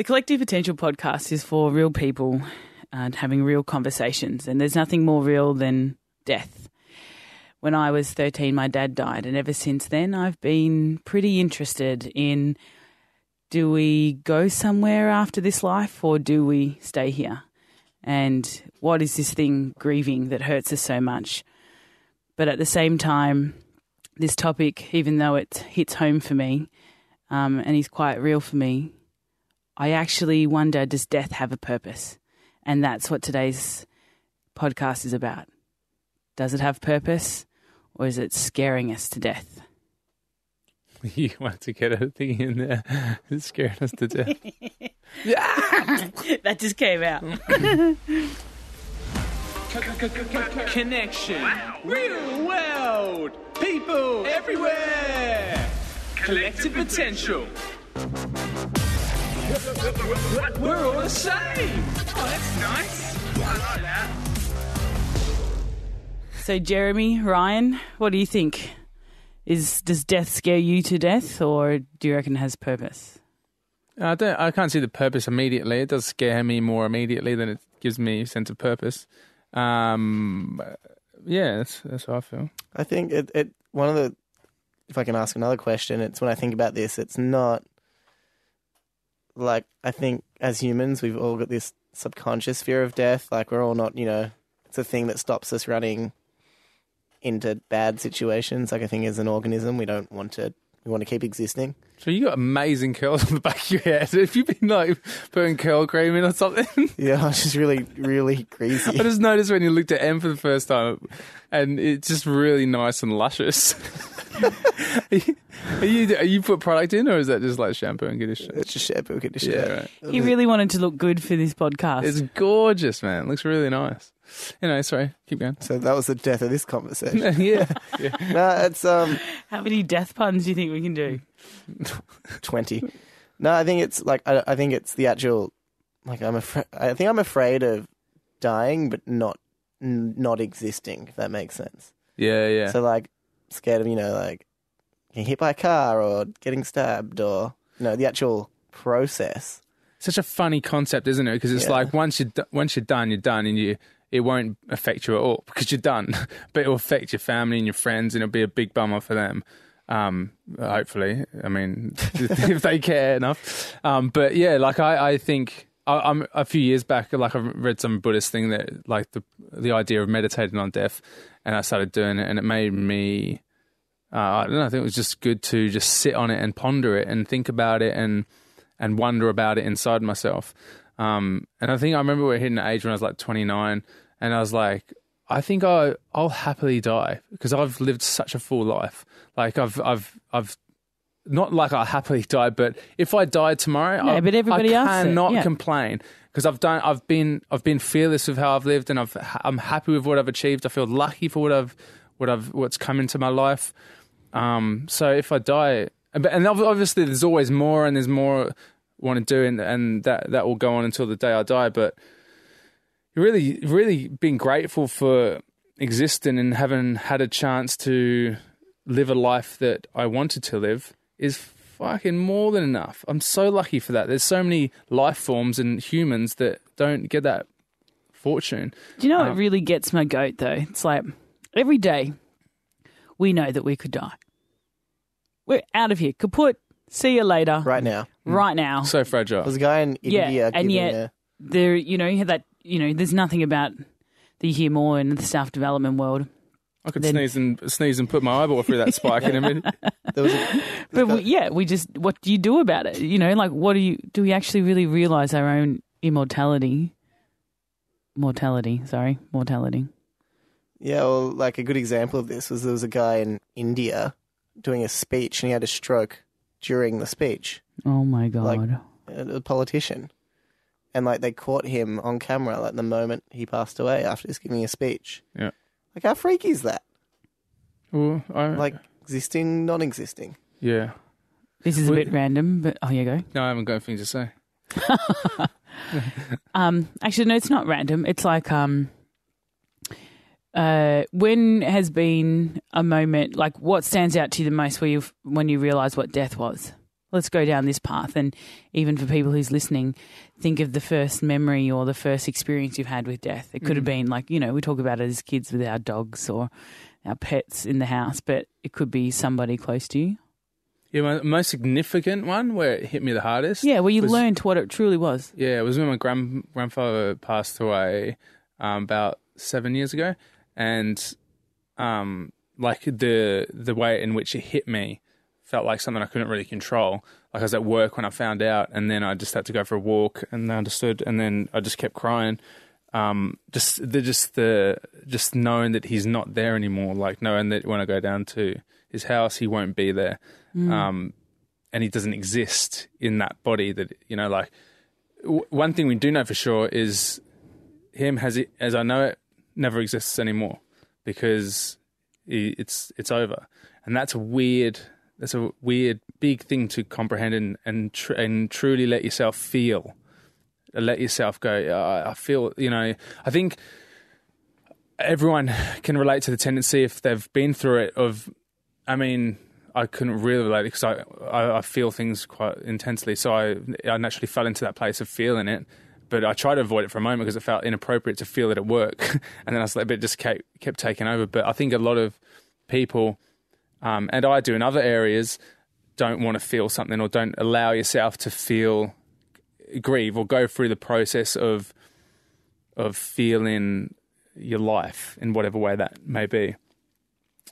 The Collective Potential podcast is for real people and having real conversations, and there's nothing more real than death. When I was 13, my dad died, and ever since then, I've been pretty interested in do we go somewhere after this life or do we stay here? And what is this thing grieving that hurts us so much? But at the same time, this topic, even though it hits home for me um, and is quite real for me, I actually wonder does death have a purpose? And that's what today's podcast is about. Does it have purpose or is it scaring us to death? You want to get a thing in there. It's scaring us to death. that just came out. Connection. Real world. People everywhere. Collective potential. We're all the same. Oh, that's nice. I like that. So, Jeremy, Ryan, what do you think? Is does death scare you to death, or do you reckon it has purpose? I don't. I can't see the purpose immediately. It does scare me more immediately than it gives me a sense of purpose. Um, yeah, that's that's how I feel. I think it, it one of the if I can ask another question, it's when I think about this, it's not like I think as humans we've all got this subconscious fear of death. Like we're all not, you know, it's a thing that stops us running into bad situations. Like I think as an organism we don't want to we want to keep existing. So you got amazing curls on the back of your head. Have you been like putting curl cream in or something? Yeah, it's just really, really greasy. I just noticed when you looked at M for the first time, and it's just really nice and luscious. are, you, are you are you put product in, or is that just like shampoo and conditioner? It's just shampoo and conditioner. Yeah, right. He really wanted to look good for this podcast. It's gorgeous, man. It looks really nice. Anyway, sorry, keep going. So that was the death of this conversation. yeah, yeah. no, it's um How many death puns do you think we can do? twenty. No, I think it's like I, I think it's the actual like I'm afraid. I think I'm afraid of dying, but not n- not existing. If that makes sense. yeah, yeah. So like scared of you know like getting hit by a car or getting stabbed or you know the actual process. Such a funny concept, isn't it? Because it's Yeah. like once you once you're done, you're done, and you it won't affect you at all because you're done. but it will affect your family and your friends, and it'll be a big bummer for them. Um, hopefully, I mean, if they care enough. Um, but yeah, like I, I think I, I'm a few years back, like I read some Buddhist thing that like the the idea of meditating on death, and I started doing it, and it made me. Uh, I don't know. I think it was just good to just sit on it and ponder it and think about it and and wonder about it inside myself. Um, and I think I remember we were hitting an age when I was like 29, and I was like, I think I I'll happily die because I've lived such a full life. Like I've I've I've not like I happily die, but if I died tomorrow, No, I, but everybody I it, cannot yeah. complain because I've done I've been I've been fearless with how I've lived, and I've I'm happy with what I've achieved. I feel lucky for what I've what I've what's come into my life. Um, so if I die, and and obviously there's always more, and there's more want to do, and, and that that will go on until the day I die. But really, really being grateful for existing and having had a chance to live a life that I wanted to live is fucking more than enough. I'm so lucky for that. There's so many life forms and humans that don't get that fortune. Do you know what Um, really gets my goat though? It's like every day we know that we could die. We're out of here. Kaput. See you later. Right now, mm. Right now. So fragile. there's a guy in Yeah, India and giving yet- a, There, you know, you have that. You know, there's nothing about that you hear more in the staff development world. I could then- sneeze and sneeze and put my eyeball through that spike in a minute. there was a, But we, yeah, we just. What do you do about it? You know, like what do you do? We actually really realize our own immortality. Mortality. Sorry, mortality. Yeah, well, like a good example of this was there was a guy in India doing a speech and he had a stroke during the speech, Oh my god. Like- a politician. And like they caught him on camera like the moment he passed away after just giving a speech. Yeah. Like how freaky is that? Well, I, Like existing, non existing. yeah. this is a we- bit random, but oh, you go. No, I haven't got anything to say. Um, actually, no, it's not random. It's like um, uh, when has been a moment like what stands out to you the most where you when you realize what death was? let's go down this path. And even for people who's listening, think of the first memory or the first experience you've had with death. It could have been like, you know, we talk about it as kids with our dogs or our pets in the house, but it could be somebody close to you. Yeah, my most significant one where it hit me the hardest. Yeah, where you was- learned what it truly was. Yeah, it was when my grand, grandfather passed away um, about seven years ago, and um, like the the way in which it hit me felt like something I couldn't really control. Like I was at work when I found out, and then I just had to go for a walk, and I understood, and then I just kept crying. Um, just the just the just knowing that he's not there anymore, like knowing that when I go down to his house, he won't be there, um, and he doesn't exist in that body. That you know, like w- one thing we do know for sure is him has it as I know it never exists anymore because it's it's over, and that's a weird that's a weird big thing to comprehend and and tr- and truly let yourself feel, let yourself go. I, I feel you know I think everyone can relate to the tendency if they've been through it of I mean, I couldn't really relate because I, I I feel things quite intensely, so I I naturally fell into that place of feeling it. But I tried to avoid it for a moment because it felt inappropriate to feel it at work, and then I was like, but it just kept kept taking over. But I think a lot of people, um, and I do in other areas, don't want to feel something or don't allow yourself to feel grieve or go through the process of of feeling your life in whatever way that may be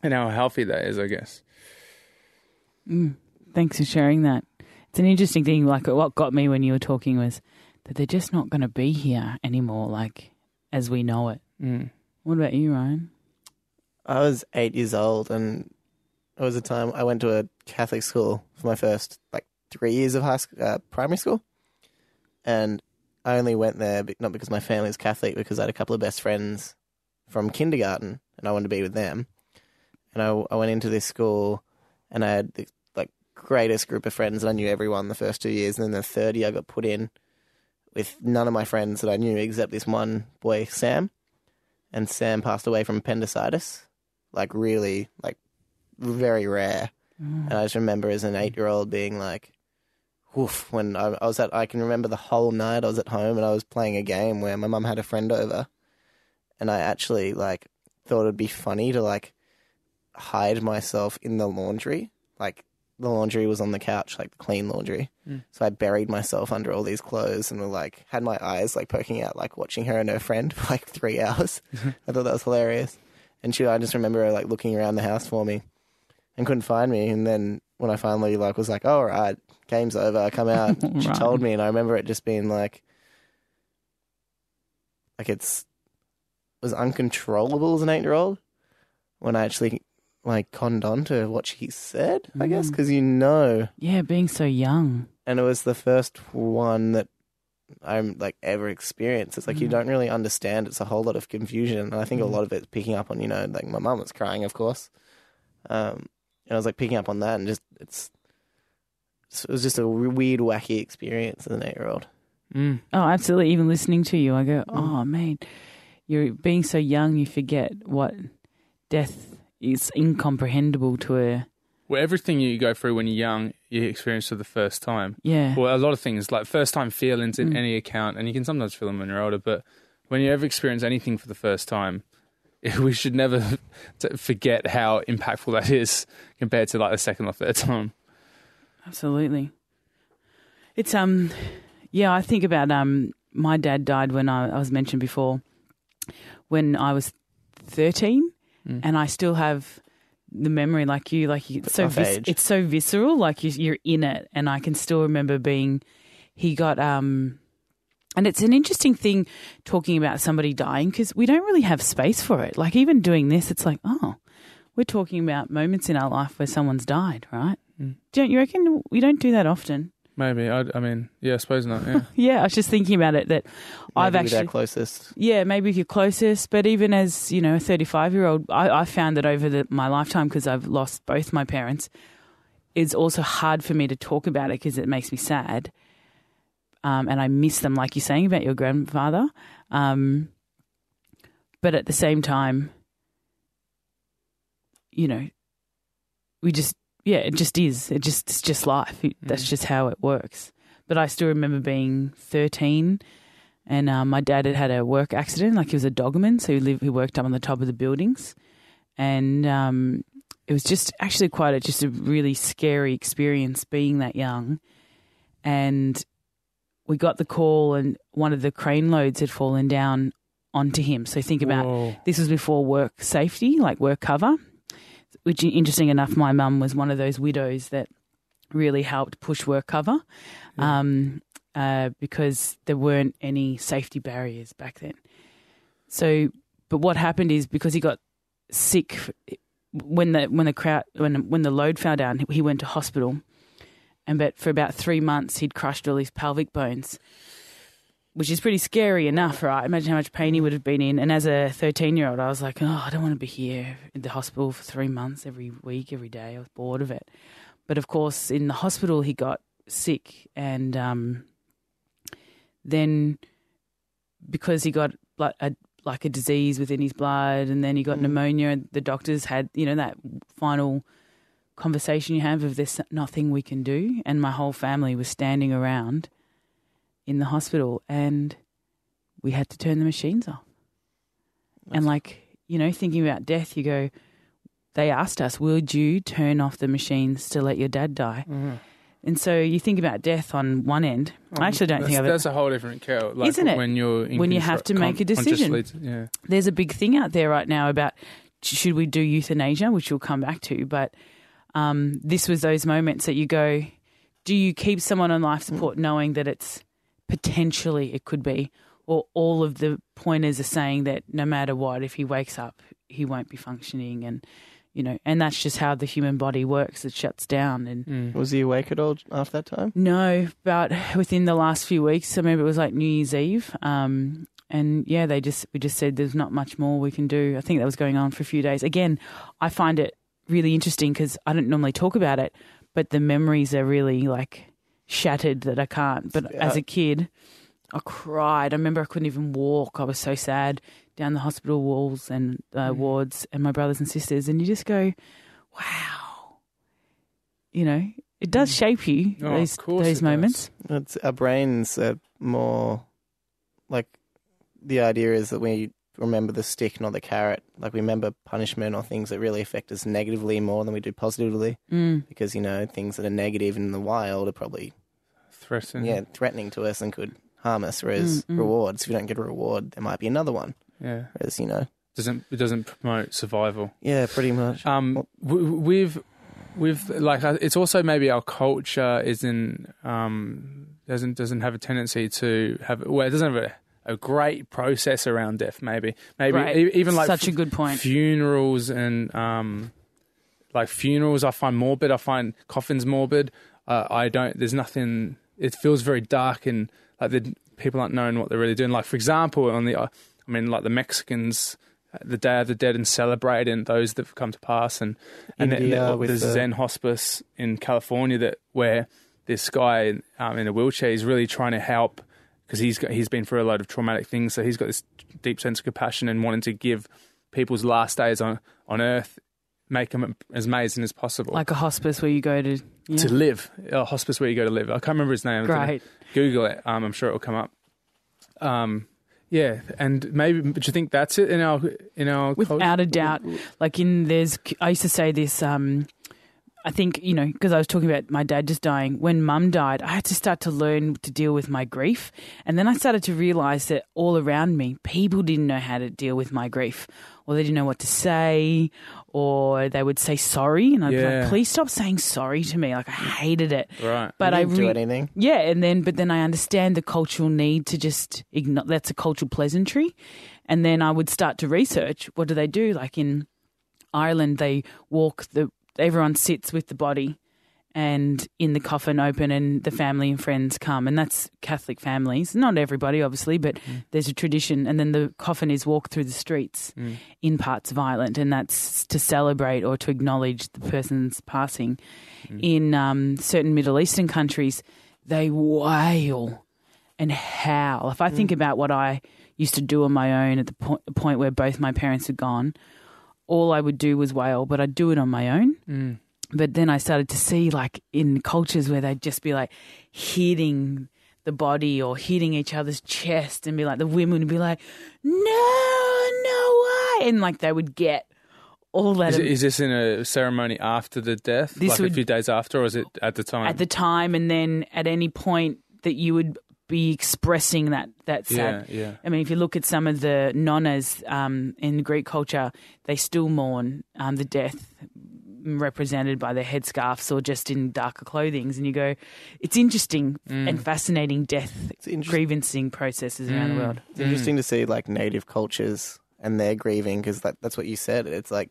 and how healthy that is, I guess. Thanks for sharing that. It's an interesting thing. Like what got me when you were talking was that they're just not going to be here anymore, like as we know it. Mm. What about you, Ryan? I was eight years old, and it was a time I went to a Catholic school for my first like three years of high school, uh, primary school, and I only went there not because my family was Catholic, because I had a couple of best friends from kindergarten, and I wanted to be with them. And I, I went into this school, and I had the like greatest group of friends, and I knew everyone the first two years, and then the third year I got put in with none of my friends that I knew except this one boy, Sam. And Sam passed away from appendicitis like really like very rare. And I just remember as an eight year old being like, woof, when I, I was at, I can remember the whole night I was at home and I was playing a game where my mum had a friend over. And I actually like thought it'd be funny to like hide myself in the laundry. Like the laundry was on the couch, like the clean laundry. Mm. So I buried myself under all these clothes and were like, had my eyes like poking out, like watching her and her friend for like three hours. I thought that was hilarious. And she, I just remember her like looking around the house for me and couldn't find me. And then when I finally like was like, oh, all right, game's over, I come out. she Right. told me, and I remember it just being like, like it's was uncontrollable as an eight year old when I actually like conned on to what she said. I guess because you know, Yeah, being so young. and it was the first one that I'm like ever experienced. It's like you don't really understand. It's a whole lot of confusion, and I think a lot of it's picking up on you know like my mum was crying, of course, um, and I was like picking up on that, and just it's it was just a weird, wacky experience as an eight year old. Mm. Oh, absolutely. Even listening to you, I go, oh, man, you're being so young, you forget what death is incomprehensible to a. Well, everything you go through when you're young, you experience for the first time. Yeah. Well, a lot of things, like first time feelings in Mm. any account, and you can sometimes feel them when you're older, but when you ever experience anything for the first time, we should never forget how impactful that is compared to like the second or third time. Absolutely. It's um yeah, I think about um my dad died when I, I was mentioned before when I was 13 Mm. and I still have the memory like you like you, it's so vis- it's so visceral like you, you're in it and I can still remember being he got um and it's an interesting thing talking about somebody dying because we don't really have space for it. Like even doing this it's like oh we're talking about moments in our life where someone's died right? Mm. don't you reckon? We don't do that often Maybe. I, I mean, yeah, I suppose not. Yeah. yeah, I was just thinking about it that I've Maybe with our actually, closest. yeah, maybe if you're closest, but even as, you know, a 35 year old, I, I found that over the, my lifetime, because I've lost both my parents, it's also hard for me to talk about it because it makes me sad. Um, and I miss them, like you're saying about your grandfather. Um, but at the same time, you know, we just, yeah, it just is. It just it's just life. It, That's just how it works. But I still remember being thirteen, and um, my dad had had a work accident. Like he was a dogman, so he lived, he worked up on the top of the buildings, and um, it was just actually quite a just a really scary experience being that young, and we got the call, and one of the crane loads had fallen down onto him. So think about Whoa. this was before work safety, like work cover. Which, interesting enough, my mum was one of those widows that really helped push work cover, um, uh, because there weren't any safety barriers back then. So, but what happened is because he got sick when the when the crowd when when the load fell down, he went to hospital, and but for about three months he'd crushed all his pelvic bones, which is pretty scary enough, right? Imagine how much pain he would have been in. And as a thirteen year old, I was like, oh, I don't want to be here in the hospital for three months every week, every day. I was bored of it. But of course, in the hospital, he got sick, and um, then because he got like a like a disease within his blood, and then he got pneumonia. The doctors had, you know, that final conversation you have of there's nothing we can do, and my whole family was standing around in the hospital, and we had to turn the machines off. And like you know, thinking about death, you go. They asked us, "Would you turn off the machines to let your dad die?" Mm-hmm. And so you think about death on one end. I um, actually don't that's, think of it. that's a whole different kettle, like Isn't it? When you're in When you have to make a decision. Yeah. there's a big thing out there right now about should we do euthanasia, which we'll come back to. But um, this was those moments that you go, do you keep someone on life support mm. knowing that it's potentially it could be, or all of the pointers are saying that no matter what, if he wakes up, he won't be functioning, and you know, and that's just how the human body works. It shuts down and. Mm. Was he awake at all after that time? No, but within the last few weeks, I remember it was like New Year's Eve. Um, and yeah, they just we just said there's not much more we can do. I think that was going on for a few days. Again, I find it really interesting because I don't normally talk about it, but the memories are really like shattered that I can't. But as a kid, I cried. I remember I couldn't even walk. I was so sad down the hospital walls and uh, wards, and my brothers and sisters. And you just go, wow, you know, it does shape you. Oh, of those course those it moments. It's, our brains are more like the idea is that we remember the stick, not the carrot. Like we remember punishment or things that really affect us negatively more than we do positively. Mm. Because you know things that are negative in the wild are probably Threatening. yeah threatening to us and could harm us. Whereas Mm, mm. rewards, if you don't get a reward, there might be another one. Yeah. Whereas you know, Doesn't it doesn't promote survival. yeah, pretty much. Um, w- we've we've like uh, it's also maybe our culture isn't um doesn't doesn't have a tendency to have well it doesn't have a, a great process around death. Maybe maybe Right. e- even like Such a good point. funerals and um like funerals I find morbid. I find coffins morbid. Uh, I don't. There's nothing. It feels very dark and like the people aren't knowing what they're really doing. Like for example, on the uh, I mean like the Mexicans. uh, The Day of the Dead and celebrating those that have come to pass, and and then India the, with there's the- Zen Hospice in California that where this guy um, in a wheelchair is really trying to help because he's got, he's been through a load of traumatic things, so he's got this deep sense of compassion and wanting to give people's last days on on Earth, make them as amazing as possible. Like a hospice where you go to. Yeah. to live, a hospice where you go to live. I can't remember his name. Great. Google it. Um, I'm sure it will come up. Um, yeah, and maybe. But you think that's it in our in our culture? Without a doubt. Like in there's, I used to say this. Um, I think you know because I was talking about my dad just dying. When Mum died, I had to start to learn to deal with my grief, and then I started to realize that all around me, people didn't know how to deal with my grief, or they didn't know what to say, or they would say sorry, and I'd be like, "Please stop saying sorry to me." Like I hated it. Right. But you I didn't do re- anything. Yeah, and then but then I understand the cultural need to just ignore that's a cultural pleasantry. And then I would start to research what do they do? Like in Ireland they walk the everyone sits with the body and in the coffin open and the family and friends come. And that's Catholic families. Not everybody obviously, but mm. there's a tradition. And then the coffin is walked through the streets mm. in parts of Ireland and that's to celebrate or to acknowledge the person's passing. Mm. In um, certain Middle Eastern countries they wail and howl. If I think about what I used to do on my own at the po- point where both my parents had gone, all I would do was wail, but I'd do it on my own. Mm. but then I started to see like in cultures where they'd just be like hitting the body or hitting each other's chest and be like the women would be like, no, no way, and like they would get all that Is, it, is this in a ceremony after the death, This like would- a few days after, or is it at the time? at the time, and then at any point that you would be expressing that that yeah, sad. yeah. I mean, if you look at some of the nonnas um, in Greek culture, they still mourn um, the death represented by their headscarves or just in darker clothings. And you go, it's interesting Mm. and fascinating death It's interesting. grievancing processes around the Mm. world. It's interesting to see like native cultures and their grieving because that, that's what you said. It's like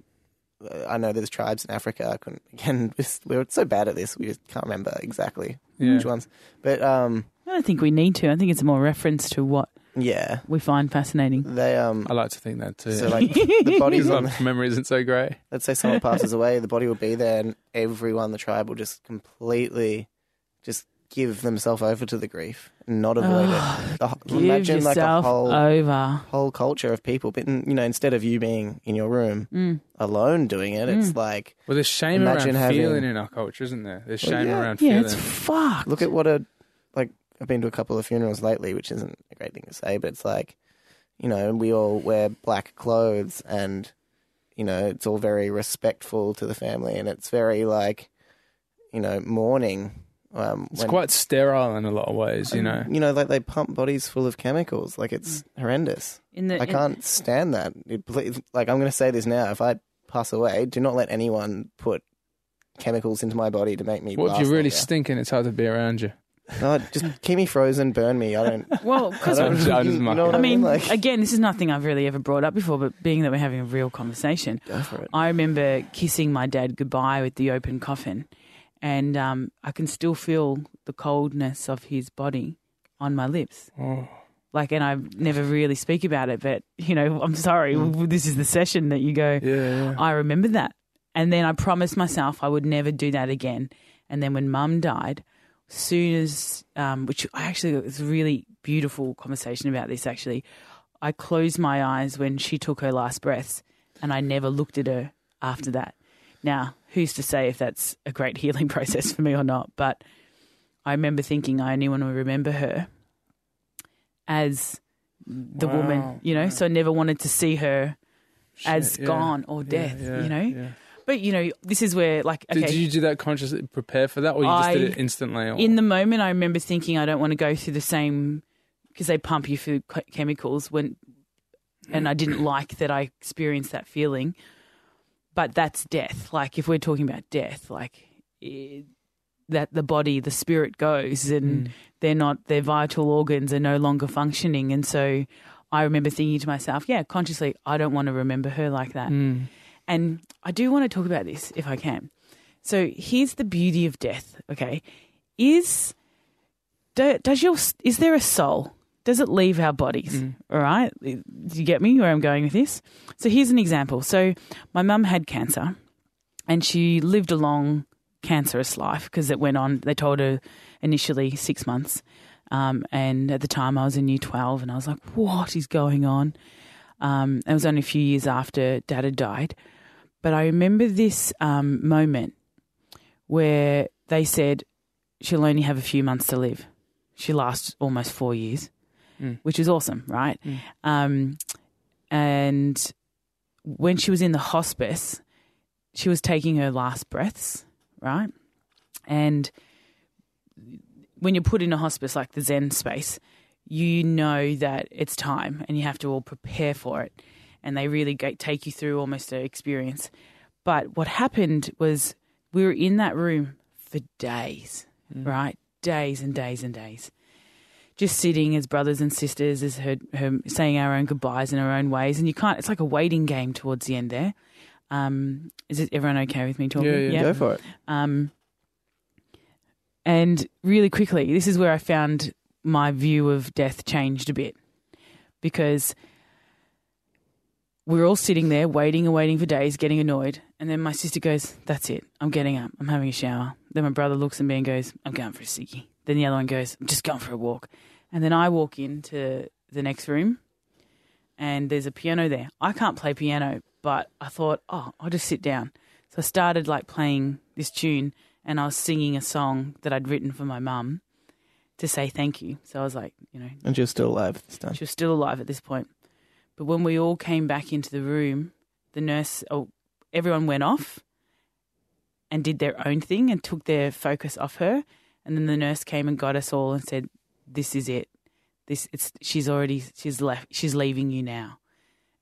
uh, I know there's tribes in Africa. I couldn't again. We're so bad at this. We just can't remember exactly Yeah. which ones. But um, I don't think we need to. I think it's more reference to what yeah, we find fascinating. they um. I like to think that too. So like the body's Because on. my memory isn't so great. Let's say someone passes away, the body will be there, and everyone, in the tribe, will just completely just give themselves over to the grief and not avoid it. The, Give imagine like a yourself whole over. whole culture of people, but you know, instead of you being in your room Mm. alone doing it, it's like Well, there's shame Imagine around having- feeling in our culture, isn't there? There's Well, shame yeah. around Yeah, feeling. it's fucked. look at what a like I've been to a couple of funerals lately, which isn't a great thing to say, but it's like you know we all wear black clothes and you know it's all very respectful to the family and it's very like you know mourning. Um, it's when- quite sterile in a lot of ways, you know. you know, like they pump bodies full of chemicals. Like it's horrendous. in the I in- can't stand that. It, like I'm going to say this now: if I pass away, do not let anyone put chemicals into my body to make me. What if you're really longer. stinking? It's hard to be around you. No, just keep me frozen, burn me. I don't. well, I, 'cause don't I'm just- I'm you know I mean, like, again, this is nothing I've really ever brought up before, but being that we're having a real conversation, go for it. I remember kissing my dad goodbye with the open coffin, and um, I can still feel the coldness of his body on my lips. Oh. Like, and I never really speak about it, but you know, I'm sorry, this is the session that you go. Yeah, yeah. I remember that, and then I promised myself I would never do that again. And then when Mum died, soon as um, which I actually it was a really beautiful conversation about this. Actually, I closed my eyes when she took her last breaths, and I never looked at her after that. Now, who's to say if that's a great healing process for me or not? But I remember thinking I only want to remember her as the Wow, woman, you know. So I never wanted to see her as Shit, yeah. gone or death, yeah, you know. yeah. But you know, this is where like okay, Did, did you do that consciously, prepare for that, or you just did it instantly? Or? in the moment, I remember thinking I don't want to go through the same because they pump you ch- chemicals when, and I didn't like that I experienced that feeling. But that's death. Like if we're talking about death, like eh, that the body, the spirit goes, and Mm. they're not their vital organs are no longer functioning, and so. I remember thinking to myself, yeah, consciously, I don't want to remember her like that. Mm. And I do want to talk about this if I can. So here's the beauty of death. Okay, is do, does your is there a soul? Does it leave our bodies? Mm. All right, do you get me where I'm going with this? So here's an example. So my mum had cancer, and she lived a long cancerous life because it went on. They told her initially six months, um, and at the time I was in year twelve, and I was like, "What is going on?" Um, it was only a few years after Dad had died, but I remember this um, moment where they said she'll only have a few months to live. She lasts almost four years, Mm. which is awesome, right? Mm. Um, and when she was in the hospice, she was taking her last breaths, right? And when you're put in a hospice like the Zen space, you know that it's time and you have to all prepare for it. And they really take you through almost an experience. But what happened was we were in that room for days, right? Days and days and days. Just sitting as brothers and sisters, as her, her saying our own goodbyes in our own ways. And you can't, it's like a waiting game towards the end there. Um, is it everyone okay with me talking? Yeah, yeah, Go for it. Um, and really quickly, this is where I found my view of death changed a bit because we're all sitting there waiting and waiting for days, getting annoyed. And then my sister goes, That's it. I'm getting up. I'm having a shower. Then my brother looks at me and goes, I'm going for a ciggy. Then the other one goes, I'm just going for a walk. And then I walk into the next room and there's a piano there. I can't play piano, but I thought, oh, I'll just sit down. So I started like playing this tune, and I was singing a song that I'd written for my mum to say thank you. So I was like, you know, And you're still alive this time. she was still alive at this point. But when we all came back into the room, the nurse, oh, everyone went off and did their own thing and took their focus off her. And then the nurse came and got us all and said, "This is it. This it's she's already she's left. She's leaving you now."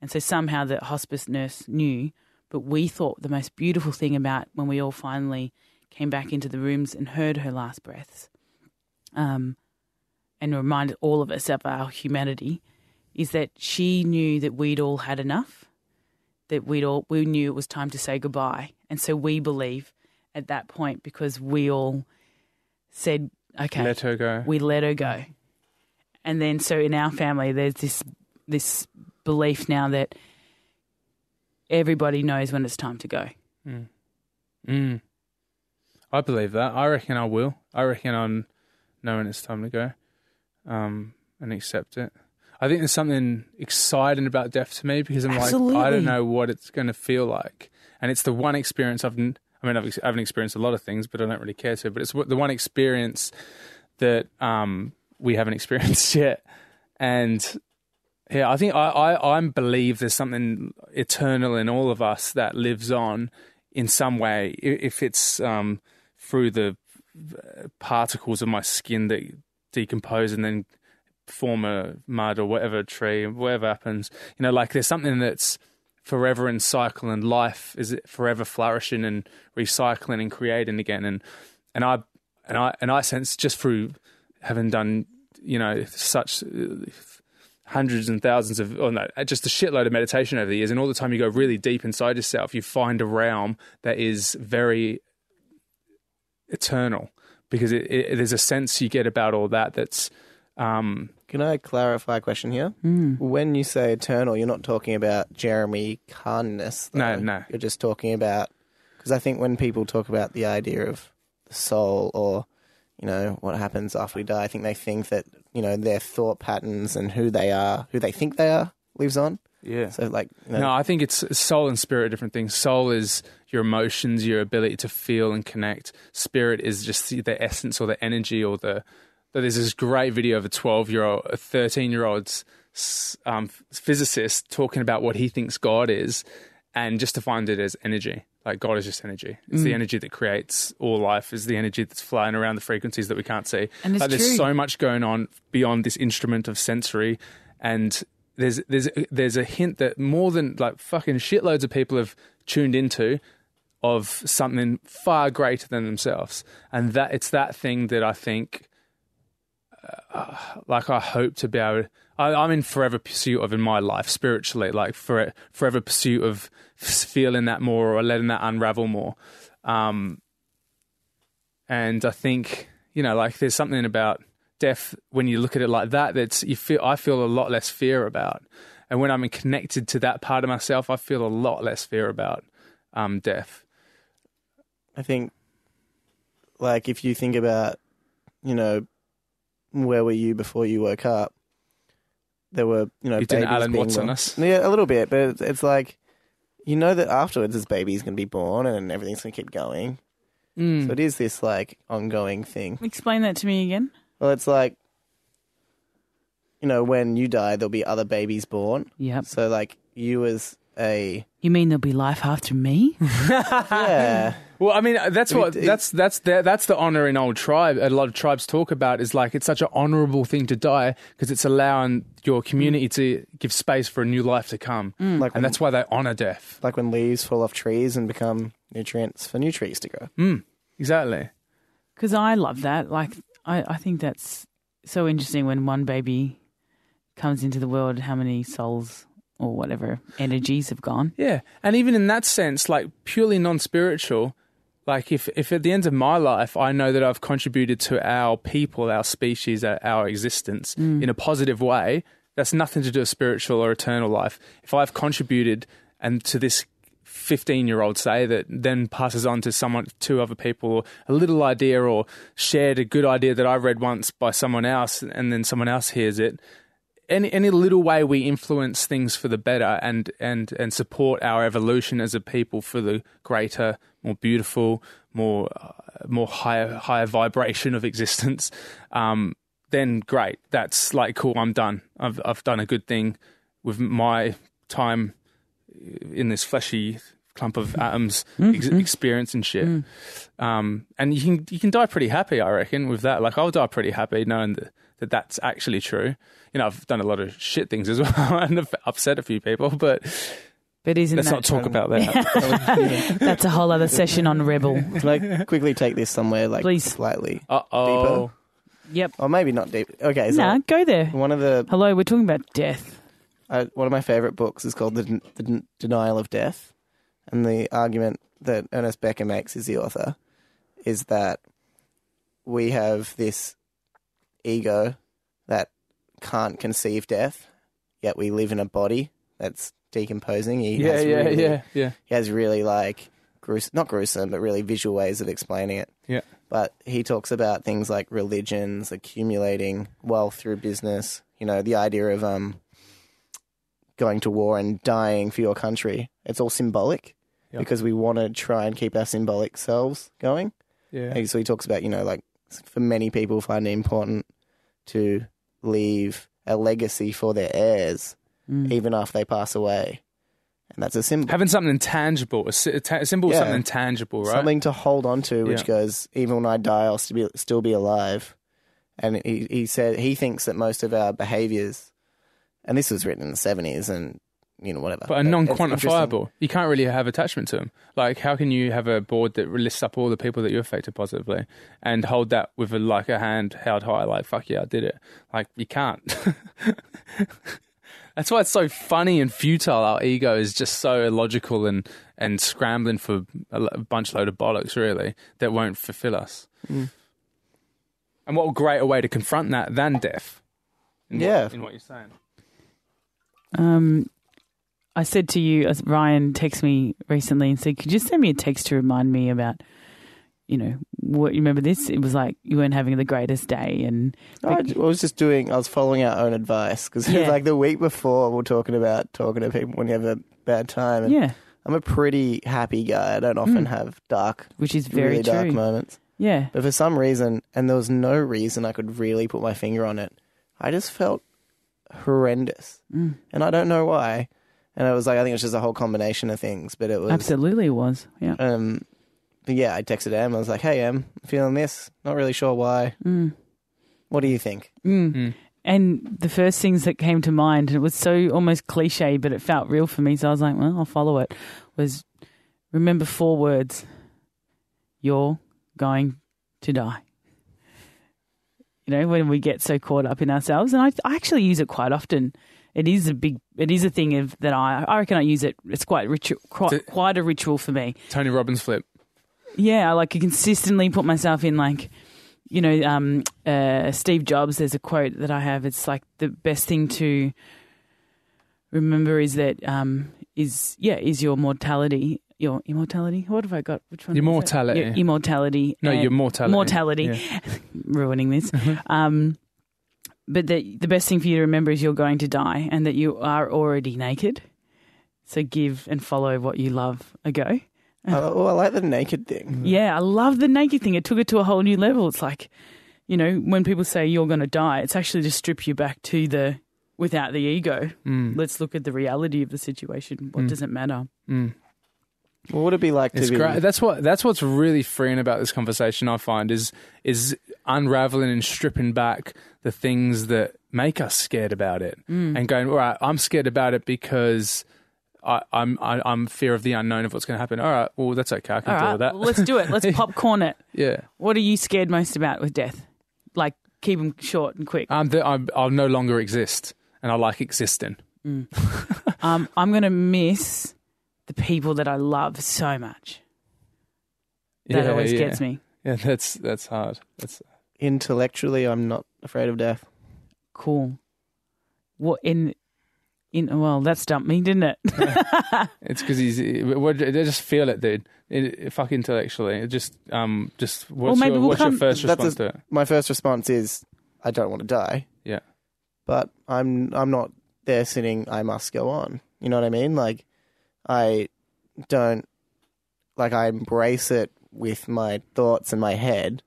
And so somehow the hospice nurse knew, but we thought the most beautiful thing about when we all finally came back into the rooms and heard her last breaths, um, and reminded all of us of our humanity, is that she knew that we'd all had enough, that we'd all we knew it was time to say goodbye, and so we believe at that point because we all said, "Okay, Let her go. we let her go. And then so in our family there's this this belief now that everybody knows when it's time to go. Mm. I believe that. I reckon I will. I reckon I'm knowing it's time to go, um, and accept it. I think there's something exciting about death to me because I'm like I don't know what it's going to feel like, and it's the one experience I've. n- I mean, I've, I haven't experienced a lot of things, but I don't really care to. But it's the one experience that um, we haven't experienced yet, and yeah, I think I, I, I believe there's something eternal in all of us that lives on in some way. If it's um, through the uh, particles of my skin that decompose and then form a mud or whatever tree, whatever happens, you know, like there's something that's forever in cycle and life is forever flourishing and recycling and creating again. And and I and I and I sense just through having done you know such uh, hundreds and thousands of oh no just a shitload of meditation over the years and all the time you go really deep inside yourself you find a realm that is very eternal because it, it, there's a sense you get about all that that's um Can I clarify a question here? Hmm. When you say eternal, you're not talking about Jeremy Carness. No, no. You're just talking about because I think when people talk about the idea of the soul or you know what happens after we die, I think they think that you know their thought patterns and who they are, who they think they are, lives on. yeah So like, you know, No, I think it's soul and spirit are different things. Soul is your emotions, your ability to feel and connect. Spirit is just the, the essence or the energy or the. So there's this great video of a 12 year old, a 13 year old's um, physicist talking about what he thinks God is, and just defined it as energy. Like God is just energy. It's the energy that creates all life. Is the energy that's flying around the frequencies that we can't see. And it's like, there's so much going on beyond this instrument of sensory, and there's there's there's a hint that more than like fucking shitloads of people have tuned into of something far greater than themselves, and that it's that thing that I think, uh, like I hope to be able. I, I'm in forever pursuit of in my life spiritually, like for forever pursuit of feeling that more or letting that unravel more. Um, and I think you know, like there's something about death when you look at it like that that's you feel I feel a lot less fear about, and when I'm connected to that part of myself, I feel a lot less fear about um, death. I think, like, if you think about, you know, where were you before you woke up? There were, you know, You didn't babies Alan being Watson born. us? Yeah, a little bit, but it's, it's like, you know that afterwards this baby's going to be born and everything's going to keep going. Mm. So it is this like ongoing thing. Explain that to me again. Well, it's like, you know, when you die, there'll be other babies born. Yep. So like you as a You mean there'll be life after me? yeah, Well, I mean, that's what it- that's that's the, that's the honor in old tribe. A lot of tribes talk about is like it's such an honorable thing to die because it's allowing your community to give space for a new life to come, like when, and that's why they honor death. like when leaves fall off trees and become nutrients for new trees to grow. Mm, exactly. Because I love that. Like, I, I think that's so interesting when one baby comes into the world, how many souls or whatever energies have gone. Yeah, and even in that sense, like purely non-spiritual, like if if at the end of my life I know that I've contributed to our people, our species, our, our existence mm. in a positive way, that's nothing to do with spiritual or eternal life. If I've contributed and to this 15 year old say that then passes on to someone two other people or a little idea or shared a good idea that I read once by someone else and then someone else hears it any any little way we influence things for the better and and and support our evolution as a people for the greater, more beautiful, more uh, more higher higher vibration of existence, um, then great. That's like cool. I'm done. I've I've done a good thing with my time in this fleshy clump of atoms ex- experience and shit. Um, and you can you can die pretty happy, I reckon, with that. Like I'll die pretty happy knowing that, that that's actually true. You know, I've done a lot of shit things as well and have upset a few people, but But isn't let's that not talk about that. that's a whole other session on Rebel? Can I quickly take this somewhere like Please. slightly? Uh oh. Yep. Or maybe not deep. Okay, so Nah, go there. one of the Hello, we're talking about death. uh, one of my favorite books is called the, the Den- Denial of Death, and the argument that Ernest Becker makes, is the author, is that we have this ego that can't conceive death, yet we live in a body that's decomposing. He Yeah, has yeah, really, yeah, yeah. He has really like gruesome, not gruesome, but really visual ways of explaining it. Yeah. But he talks about things like religions accumulating wealth through business. You know, the idea of um going to war and dying for your country. It's all symbolic Yeah. because we want to try and keep our symbolic selves going. Yeah. And So he talks about, you know, like for many people find it important to leave a legacy for their heirs Mm. even after they pass away. And that's a symbol. Having something tangible, a, sy- a ta- a of something tangible, right? Something to hold on to, which Yeah. goes, even when I die, I'll still be, still be alive. And he, he said he thinks that most of our behaviors, and this was written in the 70s and, you know, whatever. but a non-quantifiable. You can't really have attachment to them. Like, how can you have a board that lists up all the people that you affected positively and hold that with a, like a hand held high, like "fuck yeah, I did it"? Like, you can't. That's why it's so funny and futile. Our ego is just so illogical and and scrambling for a bunch load of bollocks, really, that won't fulfill us. Mm. And what a greater way to confront that than death? In what- Yeah. in what you're saying. Um, I said to you, as Ryan texted me recently and said, "Could you send me a text to remind me about, you know, what you remember this? It was like you weren't having the greatest day, and I was just doing, I was following our own advice because Yeah. like the week before, we are talking about talking to people when you have a bad time. And yeah, I'm a pretty happy guy. I don't often Mm. have dark, which is very really true. dark moments. Yeah, But for some reason, and there was no reason I could really put my finger on it, I just felt horrendous. Mm. And I don't know why. And I was like, I think it's just a whole combination of things. But it was. absolutely it was. Yeah. Um, but yeah, I texted Em. I was like, hey, Em, feeling this. Not really sure why. Mm. What do you think? Mm. Mm. And the first things that came to mind, and it was so almost cliche, but it felt real for me. So I was like, well, I'll follow it. Was remember four words. You're going to die. You know, when we get so caught up in ourselves, and I, I actually use it quite often. It is a big, it is a thing of that I, I reckon I use it. It's quite ritual, quite, quite a ritual for me. Tony Robbins flip. Yeah, I like to consistently put myself in like, you know, um, uh, Steve Jobs. There's a quote that I have. It's like the best thing to remember is that um, is yeah is your mortality, your immortality. What have I got? Which one? is it? Immortality. Your immortality. No, your mortality. mortality. Yeah. ruining this. um, but the the best thing for you to remember is you're going to die, and that you are already naked. So give and follow what you love a go. Oh, oh, I like the naked thing. Yeah, I love the naked thing. It took it to a whole new level. It's like, you know, when people say you're going to die, it's actually to strip you back to the without the ego. Mm. Let's look at the reality of the situation. What Mm. does it matter? Mm. What would it be like to It's be? great. That's what. That's what's really freeing about this conversation. I find is is unraveling and stripping back the things that make us scared about it, Mm. and going, all right, I'm scared about it because I, I'm I, I'm fear of the unknown of what's going to happen. All right, well that's okay. I can All deal right, with that. well, let's do it. Let's popcorn it. yeah, What are you scared most about with death? Like, keep them short and quick. I'm, the, I'm I'll no longer exist, and I like existing. Mm. um, I'm going to miss the people that I love so much. That yeah, always yeah. gets me. Yeah, that's that's hard. That's Intellectually, I'm not afraid of death. Cool. What in in? Well, that stumped me, didn't it? It's because he's. They just feel it, dude. It, it- fuck intellectually. It just um just what's maybe your we'll what's your come- first That's response a- to it? My first response is, I don't want to die. Yeah. but I'm I'm not there sitting. I must go on. You know what I mean? Like I don't like I embrace it with my thoughts and my head,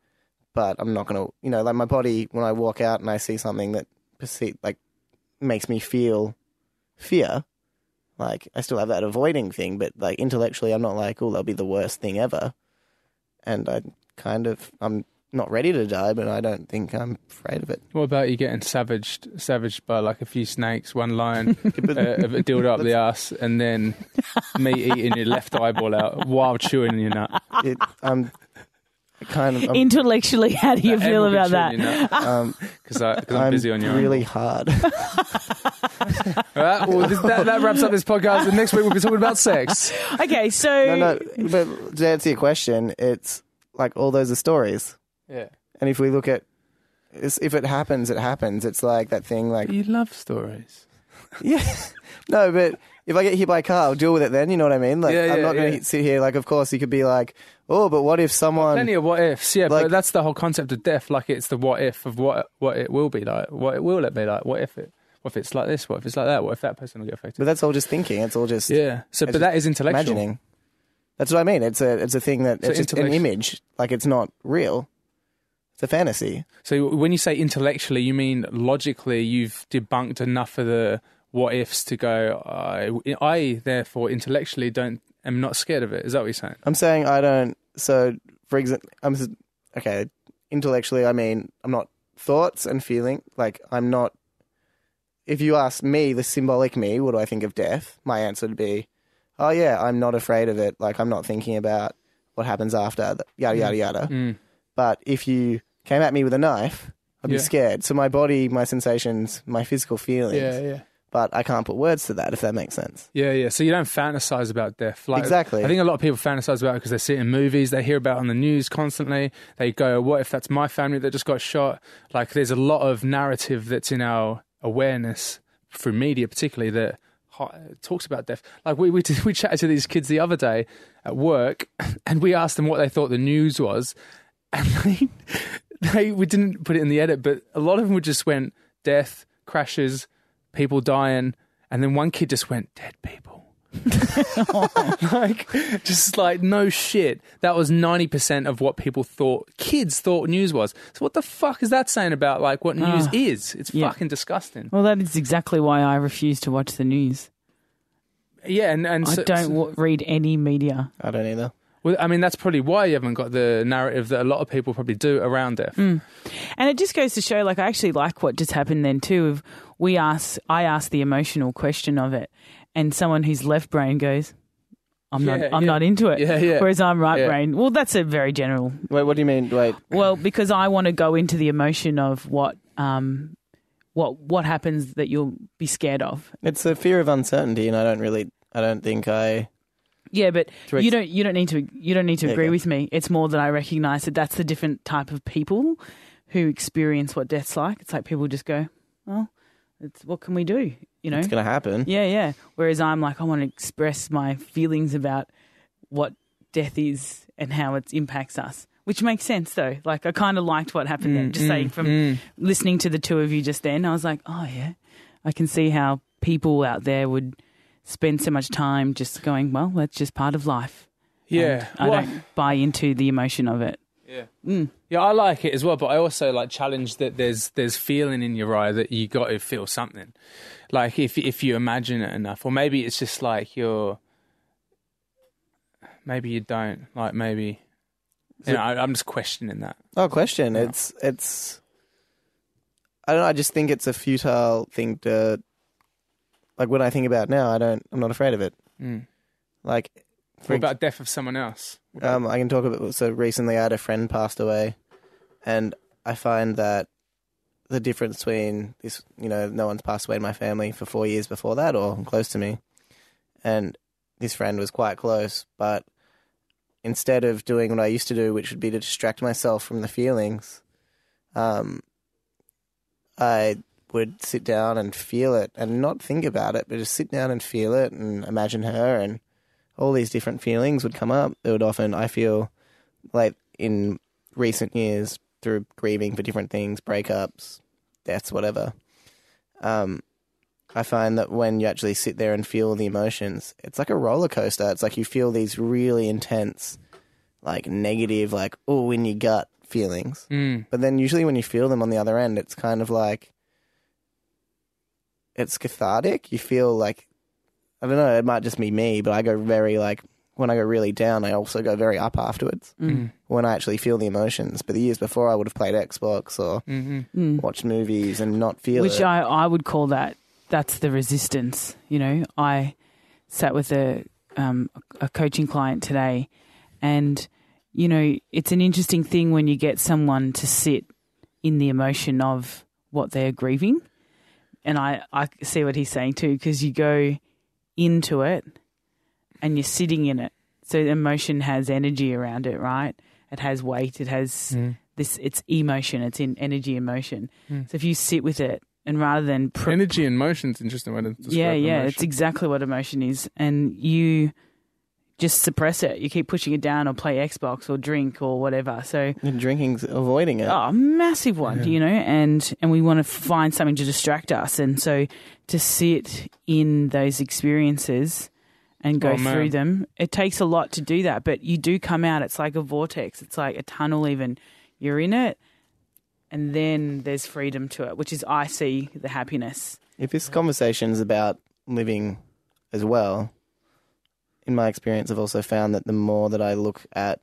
but I'm not gonna. You know, like my body when I walk out and I see something that perceive like makes me feel fear. Like I still have that avoiding thing, but like intellectually, I'm not like, oh, that'll be the worst thing ever. And I kind of, I'm not ready to die, but I don't think I'm afraid of it. What about you getting savaged, savaged by like a few snakes, one lion, uh, a dildo up the ass, and then me eating your left eyeball out while chewing your nut? it I'm kind of I'm, Intellectually, how do you feel about that? um, Because I'm I'm busy on your own. really hard. All right, well, this, that, that wraps up this podcast. And next week we'll be talking about sex. Okay, so no, no, but to answer your question, it's like all those are stories, Yeah. and if we look at if it happens, it happens. It's like that thing, like You love stories. Yeah. No, but if I get hit by a car, I'll deal with it then. You know what I mean? Like, Yeah, I'm yeah, not going yeah. to sit here. Like, of course, you could be like, oh, but what if someone. Plenty of what ifs, yeah, Like- but that's the whole concept of death. Like it's the what if of what what it will be like. What it will it be like? What if it? What if it's like this? What if it's like that? What if that person will get affected? But that's all just thinking. It's all just yeah. So, but that is intellectual. imagining. That's what I mean. It's a it's a thing that So it's just an intellect- image. Like, it's not real. It's a fantasy. So when you say intellectually, you mean logically. You've debunked enough of the what ifs to go. I, I therefore intellectually don't. am not scared of it. Is that what you're saying? I'm saying I don't. So, for example, I'm okay. Intellectually, I mean, I'm not thoughts and feeling. Like, I'm not. If you ask me, the symbolic me, what do I think of death? My answer would be, oh yeah, I'm not afraid of it. Like, I'm not thinking about what happens after. Yada yada yada. Mm. But if you came at me with a knife, I'd Yeah. be scared. So my body, my sensations, my physical feelings. Yeah, yeah. But I can't put words to that. If that makes sense. Yeah, yeah. So you don't fantasize about death. Like, Exactly. I think a lot of people fantasize about it because they see it in movies, they hear about it on the news constantly. They go, "What if that's my family that just got shot?" Like, there's a lot of narrative that's in our awareness through media, particularly that talks about death. Like we we we chatted to these kids the other day at work, and we asked them what they thought the news was, and they, they we didn't put it in the edit, but a lot of them would just went death, crashes, people dying, and then one kid just went dead people. like just like no shit. That was ninety percent of what people thought kids thought news was. So what the fuck is that saying about like what news Ah, is? It's yeah. fucking disgusting. well, that is exactly why I refuse to watch the news. Yeah, and and I so- don't w- read any media. I don't either. Well, I mean, that's probably why you haven't got the narrative that a lot of people probably do around death. Mm. And it just goes to show, like, I actually like what just happened then too. Of we ask, I ask the emotional question of it, and someone who's left brain goes, "I'm Yeah, not, I'm yeah. not into it." Yeah, yeah. Whereas I'm right Yeah. brain. Well, that's a very general. Wait, what do you mean? Wait, Well, because I want to go into the emotion of what, um, what what happens that you'll be scared of. it's a fear of uncertainty, and I don't really. I don't think I. Yeah, but ex- you don't you don't need to you don't need to agree with me. It's more that I recognise that that's the different type of people who experience what death's like. It's like people just go, well, it's what can we do? You know? It's going to happen. Yeah, yeah. Whereas I'm like, I want to express my feelings about what death is and how it impacts us. Which makes sense though. Like I kind of liked what happened then. Just saying from mm. listening to the two of you just then, I was like, oh yeah, I can see how people out there would spend so much time just going, well, that's just part of life. Yeah, And I Well, don't buy into the emotion of it. Yeah. Mm. Yeah, I like it as well, but I also like challenge that there's there's feeling in your eye that you got to feel something. Like if if you imagine it enough, or maybe it's just like you're. Maybe you don't like. Maybe. You know, I, I'm just questioning that. Oh, question. Yeah. It's it's. I don't know. I just think it's a futile thing to. Like when I think about it now, I don't. I'm not afraid of it. Mm. Like, What about death of someone else? About- Um, I can talk about. So recently, I had a friend passed away, and I find that the difference between this, you know, no one's passed away in my family for four years before that, or close to me, and this friend was quite close. But instead of doing what I used to do, which would be to distract myself from the feelings, um, I would sit down and feel it and not think about it, but just sit down and feel it and imagine her and all these different feelings would come up. It would often, I feel, like in recent years through grieving for different things, breakups, deaths, whatever. um, I find that when you actually sit there and feel the emotions, it's like a roller coaster. It's like you feel these really intense, like negative, like oh in your gut feelings. Mm. But then usually when you feel them on the other end, it's kind of like it's cathartic. You feel like I don't know. It might just be me, but I go very like when I go really down, I also go very up afterwards Mm. when I actually feel the emotions. But the years before, I would have played Xbox or Mm-hmm. watched movies and not feel Which it. I, I would call that that's the resistance. You know, I sat with a um, a coaching client today, and you know, it's an interesting thing when you get someone to sit in the emotion of what they're grieving, and I I see what he's saying too because you go into it and you're sitting in it, so emotion has energy around it, right? It has weight. It has Mm. this. It's emotion. It's in energy emotion. Mm. So if you sit with it and rather than pr- Energy and motion motion's interesting way to describe yeah, yeah, emotion. it's exactly what emotion is, and you just suppress it. You keep pushing it down, or play Xbox, or drink, or whatever. So, And drinking's avoiding it. oh, massive one, Yeah. you know, and and we want to find something to distract us, and so to sit in those experiences and go Oh, through them, it takes a lot to do that. But you do come out. It's like a vortex. It's like a tunnel. Even you're in it, and then there's freedom to it, which is I see the happiness. If this conversation is about living as well, in my experience, I've also found that the more that I look at,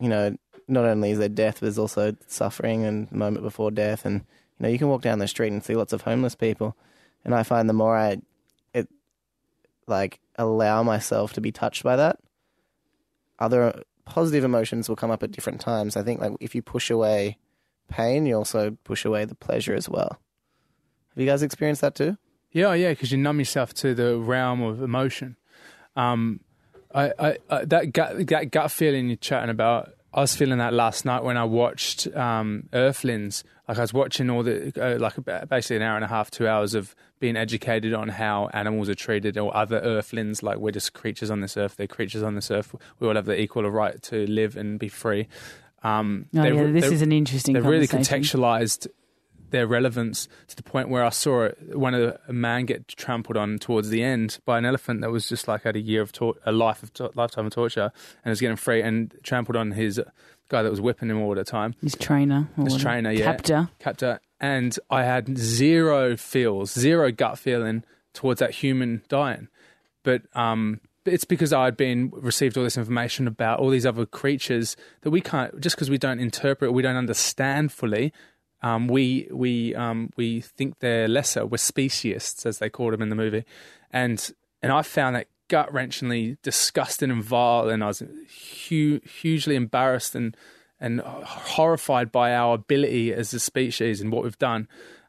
you know, not only is there death, there's also suffering and the moment before death. And, you know, you can walk down the street and see lots of homeless people. And I find the more I, it, like, allow myself to be touched by that, other positive emotions will come up at different times. I think, like, if you push away pain, you also push away the pleasure as well. Have you guys experienced that too? Yeah, yeah, because you numb yourself to the realm of emotion. Um, I, I, I that gut, that gut feeling you're chatting about. I was feeling that last night when I watched um, Earthlings. Like I was watching all the uh, like basically an hour and a half, two hours of being educated on how animals are treated or other Earthlings. Like we're just creatures on this earth. They're creatures on this earth. We all have the equal right to live and be free. Um, Oh, yeah, this is an interesting. They've really contextualized their relevance to the point where I saw one of the, a man get trampled on towards the end by an elephant that was just like had a year of tor- a life of to- lifetime of torture and was getting free and trampled on his guy that was whipping him all the time, His trainer. his trainer, yeah, Captor. captor. And I had zero feels, zero gut feeling towards that human dying, but um. but It's because I'd been received all this information about all these other creatures that we can't just because we don't interpret, we don't understand fully um, we we um, we think they're lesser. We're speciesists, as they called them in the movie, and and I found that gut wrenchingly disgusting and vile, and I was hu- hugely embarrassed and and horrified by our ability as a species and what we've done.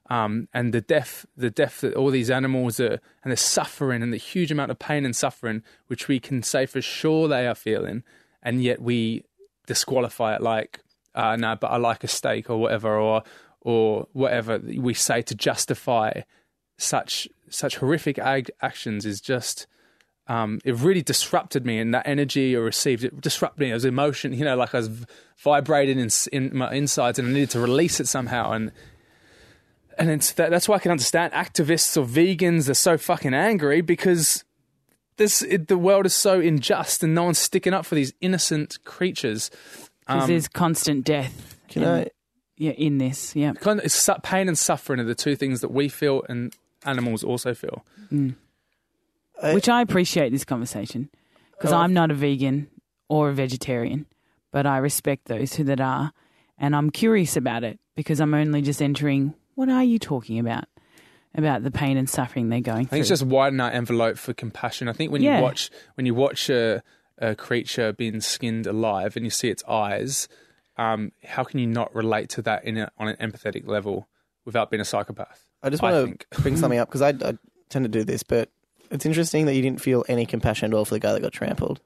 Um, and the death, the death that all these animals are, and the suffering and the huge amount of pain and suffering, which we can say for sure they are feeling, and yet we disqualify it like, uh, no, but I like a steak or whatever, or or whatever we say to justify such such horrific ag- actions is just um, it really disrupted me and that energy I received it disrupted me. It was emotion, you know, like I was vibrating in, in my insides and I needed to release it somehow. And and it's that, that's why I can understand activists or vegans. They're so fucking angry because this it, the world is so unjust and no one's sticking up for these innocent creatures. Because Um, there's constant death. Can in, I? Yeah, in this. Yeah. kind of, it's pain and suffering are the two things that we feel and animals also feel. Mm. I- Which I appreciate this conversation because Oh. I'm not a vegan or a vegetarian, but I respect those who that are, and I'm curious about it because I'm only just entering. What are you talking about? About the pain and suffering they're going through. I through. think it's just widen our envelope for compassion. I think when Yeah. you watch when you watch a, a creature being skinned alive and you see its eyes, um, how can you not relate to that in a, on an empathetic level without being a psychopath? I just want think. to bring something up because I, I tend to do this, but it's interesting that you didn't feel any compassion at all for the guy that got trampled.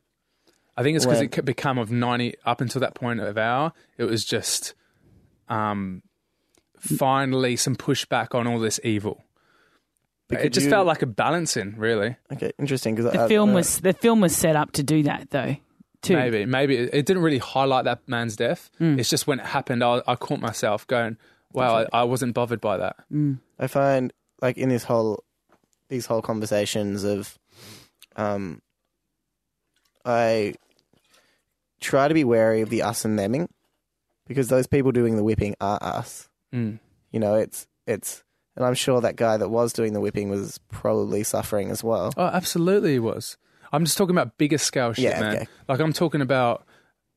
I think it's because it could become of ninety up until that point of hour. It was just, um, finally some pushback on all this evil. But it just you- felt like a balancing, really. Okay, interesting because the film was the film was set up to do that though. Too. Maybe, maybe it it didn't really highlight that man's death. Mm. It's just when it happened, I, I caught myself going, "Wow, I, I wasn't bothered by that." I find like in this whole these whole conversations of um I try to be wary of the us and theming because those people doing the whipping are us. Mm. You know, it's it's and I'm sure that guy that was doing the whipping was probably suffering as well. Oh, absolutely, it was. I'm just talking about bigger scale shit, Yeah, man. okay. Like I'm talking about,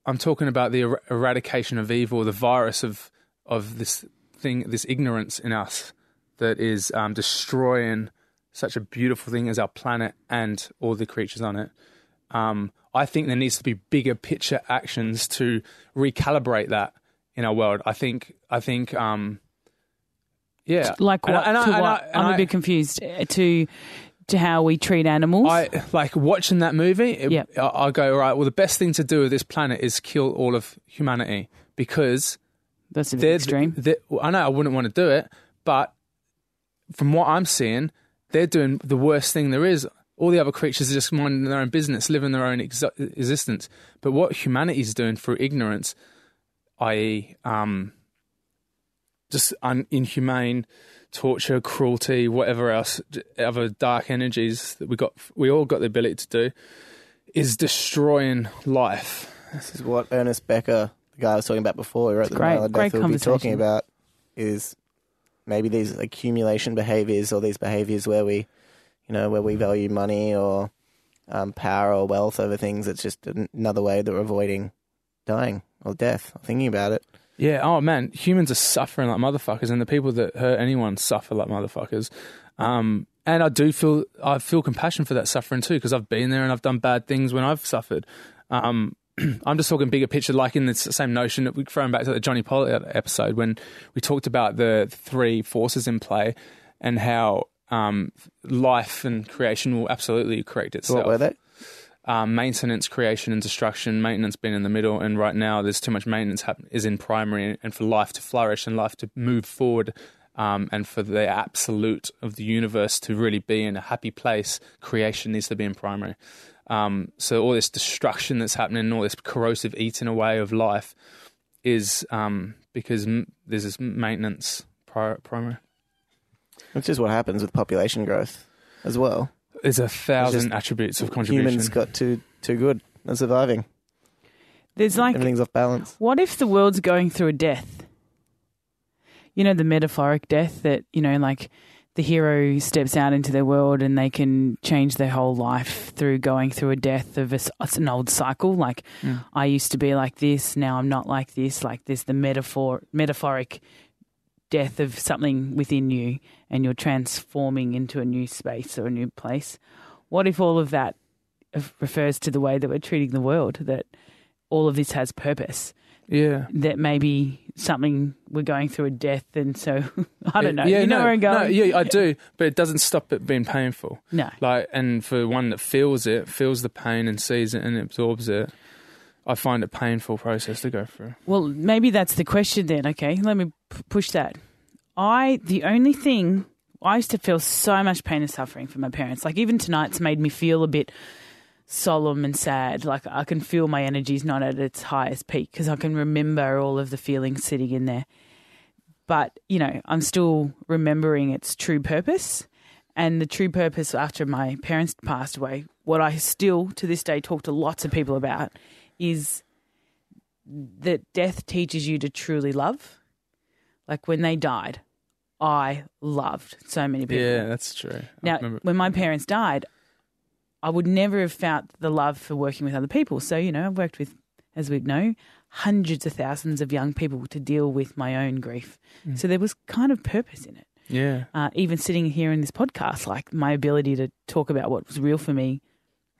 I'm talking about the er- eradication of evil, the virus of of this thing, this ignorance in us that is um, destroying such a beautiful thing as our planet and all the creatures on it. Um, I think there needs to be bigger picture actions to recalibrate that in our world. I think. I think. Um, yeah. Like And I- what? and I- to and what? I- and I'm a bit confused uh, to to how we treat animals. I like watching that movie. It, Yep. I, I go, right. Well, the best thing to do with this planet is kill all of humanity because That's a bit they're, extreme. they I know I wouldn't want to do it, but from what I'm seeing, they're doing the worst thing there is. All the other creatures are just minding their own business, living their own ex- existence. But what humanity's doing through ignorance, i.e., um, just un- inhumane torture, cruelty, whatever else, other dark energies that we got, we all got the ability to do, is destroying life. This is what Ernest Becker, the guy I was talking about before, who wrote the great- Mile of great Death, will be talking about is maybe these accumulation behaviors or these behaviors where we, you know, where we value money or um, power or wealth over things. It's just another way that we're avoiding dying or death. Or thinking about it. Yeah. Oh man, humans are suffering like motherfuckers, and the people that hurt anyone suffer like motherfuckers. Um, and I do feel I feel compassion for that suffering too, because I've been there and I've done bad things when I've suffered. Um, I'm just talking bigger picture, like in the same notion that we're throwing back to the Johnny Pollard episode when we talked about the three forces in play and how um, life and creation will absolutely correct itself what were they? Um, maintenance, creation, and destruction. Maintenance being in the middle, and right now there's too much maintenance happen- is in primary, and for life to flourish and life to move forward, um, and for the absolute of the universe to really be in a happy place, creation needs to be in primary. Um, so all this destruction that's happening, all this corrosive eating away of life, is um, because m- there's this maintenance pri- primary. Which is what happens with population growth as well. There's a thousand just attributes of contribution. Humans got too too good at surviving. There's like, Everything's off balance. what if the world's going through a death? You know, the metaphoric death that, you know, like the hero steps out into their world and they can change their whole life through going through a death of a, s- it's an old cycle. Like, Mm. I used to be like this, now I'm not like this. Like, there's the metaphor, metaphoric death of something within you and you're transforming into a new space or a new place. What if all of that refers to the way that we're treating the world? That all of this has purpose. Yeah. That maybe something we're going through a death, and so I don't know. Yeah, you know no, where I'm going? No, yeah, I do, but it doesn't stop it being painful. No. Like, and for one that feels it, feels the pain and sees it and absorbs it, I find it a painful process to go through. Well, maybe that's the question then. Okay, let me p- push that. I the only thing I used to feel so much pain and suffering for my parents. Like even tonight's made me feel a bit solemn and sad. Like I can feel my energy's not at its highest peak because I can remember all of the feelings sitting in there. But you know, I'm still remembering its true purpose. And the true purpose after my parents passed away, what I still to this day talk to lots of people about is that death teaches you to truly love. Like when they died, I loved so many people. Yeah, that's true. Now, when my parents died, I would never have felt the love for working with other people. So, you know, I've worked with, as we know, hundreds of thousands of young people to deal with my own grief. Mm. So there was kind of purpose in it. yeah, Uh, even sitting here in this podcast, like my ability to talk about what was real for me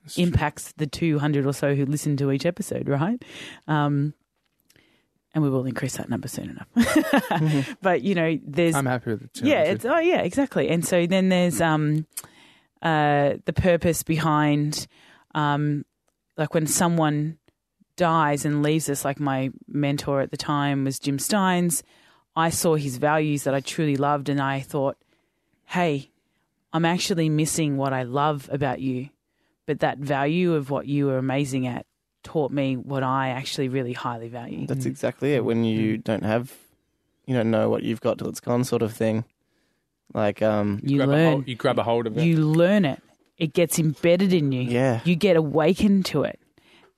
that's true. impacts the 200 or so who listen to each episode, right? Um, and we will increase that number soon enough. but, you know, there's. I'm happy with it. too. yeah, it's, oh, yeah, exactly. And so then there's um, uh, the purpose behind, um, like when someone dies and leaves us, like my mentor at the time was Jim Steins. I saw his values that I truly loved, and I thought, hey, I'm actually missing what I love about you. But that value of what you were amazing at taught me what I actually really highly value. That's mm. exactly it. When you mm. don't have, you don't know what you've got till it's gone, sort of thing. Like, um, You grab A learn. hold, you grab a hold of it. you learn it. It gets embedded in you. Yeah. You get awakened to it.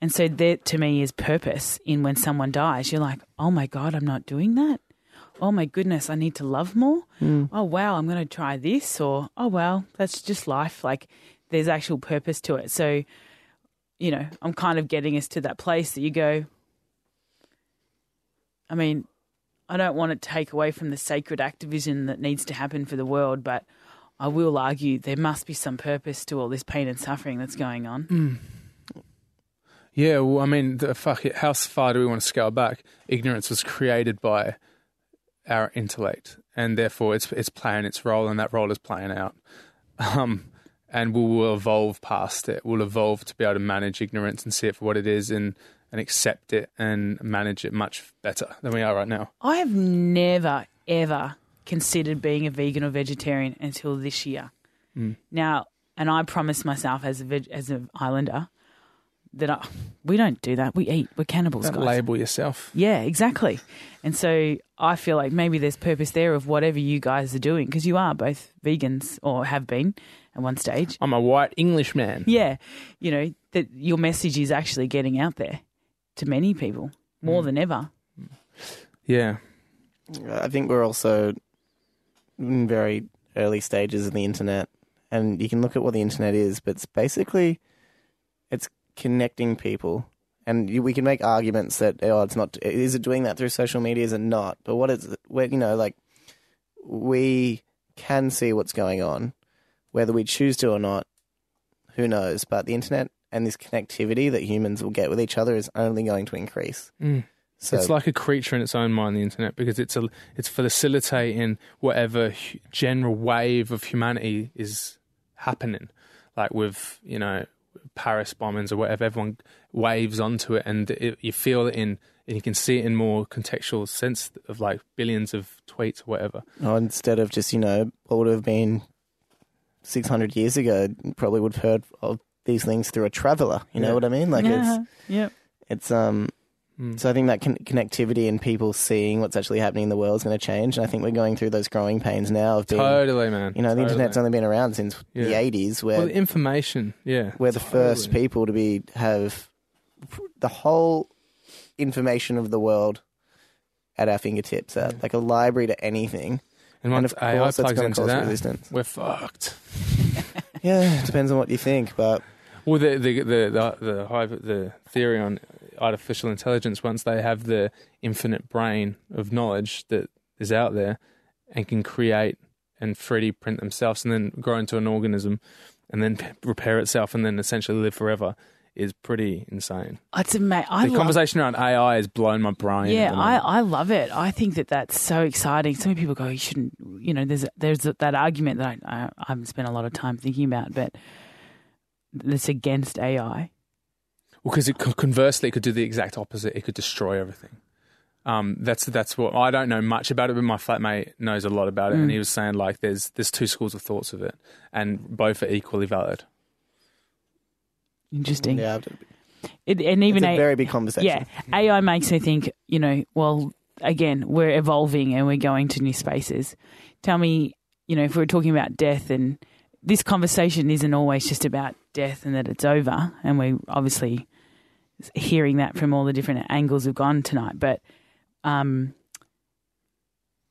And so that to me is purpose in when someone dies. You're like, oh my God, I'm not doing that. Oh my goodness, I need to love more. Mm. Oh wow, I'm going to try this. Or, oh well, that's just life. Like there's actual purpose to it. So, you know, I'm kind of getting us to that place that you go, I mean, I don't want to take away from the sacred activism that needs to happen for the world, but I will argue there must be some purpose to all this pain and suffering that's going on. Yeah, well, I mean, the, fuck it. How far do we want to scale back? Ignorance was created by our intellect, and therefore it's it's playing its role, and that role is playing out. Um, and we will evolve past it. We'll evolve to be able to manage ignorance and see it for what it is, and and accept it and manage it much better than we are right now. I have never, ever considered being a vegan or vegetarian until this year. Mm. Now, and I promised myself as a veg- as an islander that I, we don't do that. We eat. We're cannibals, Don't guys. label yourself. Yeah, exactly. And so I feel like maybe there's purpose there of whatever you guys are doing because you are both vegans or have been at one stage. I'm a white Englishman. Yeah, you know that your message is actually getting out there to many people more mm. than ever. Yeah, I think we're also in very early stages of the internet, and you can look at what the internet is, but it's basically it's connecting people. And you, we can make arguments that oh, it's not. Is it doing that through social media? Is it not? But what is? Where you know, like we can see what's going on, whether we choose to or not. Who knows? But the internet and this connectivity that humans will get with each other is only going to increase. Mm. So it's like a creature in its own mind, the internet, because it's a it's facilitating whatever general wave of humanity is happening, like with you know Paris bombings or whatever. Everyone waves onto it, and it, you feel it in, and you can see it in more contextual sense of like billions of tweets or whatever. Oh, instead of just, you know, what would have been 600 years ago, probably would have heard of these things through a traveler. You know Yeah. what I mean? Like yeah, it's, yeah. it's, um, Mm. so I think that con- connectivity and people seeing what's actually happening in the world is going to change. And I think we're going through those growing pains now of being, Totally, man. you know, the internet's only been around since the 80s where well, the information, yeah, we're the first people to be, have the whole information of the world at our fingertips, uh, like a library to anything. And And once of AI course, plugs going into cause that, resistance. we're fucked. Yeah, it depends on what you think, but Well, the the the the, the, high, the theory on artificial intelligence, once they have the infinite brain of knowledge that is out there and can create and 3D print themselves and then grow into an organism and then p- repair itself and then essentially live forever, is pretty insane. It's ama- I the love, conversation around AI has blown my brain. Yeah, I. I love it. I think that that's so exciting. So many people go, you shouldn't, you know, there's there's that argument that I, I, I haven't spent a lot of time thinking about, but that's against AI. Well, because it could, conversely it could do the exact opposite. It could destroy everything. Um, that's that's what I don't know much about it, but my flatmate knows a lot about it, and Mm. he was saying like there's there's two schools of thoughts of it, and both are equally valid. Interesting. yeah, It, and even it's a A- very big conversation. yeah, AI makes me think. You know, well, again, we're evolving and we're going to new spaces. Tell me, you know, if we're talking about death and this conversation isn't always just about death and that it's over, and we're obviously hearing that from all the different angles we've gone tonight. But um,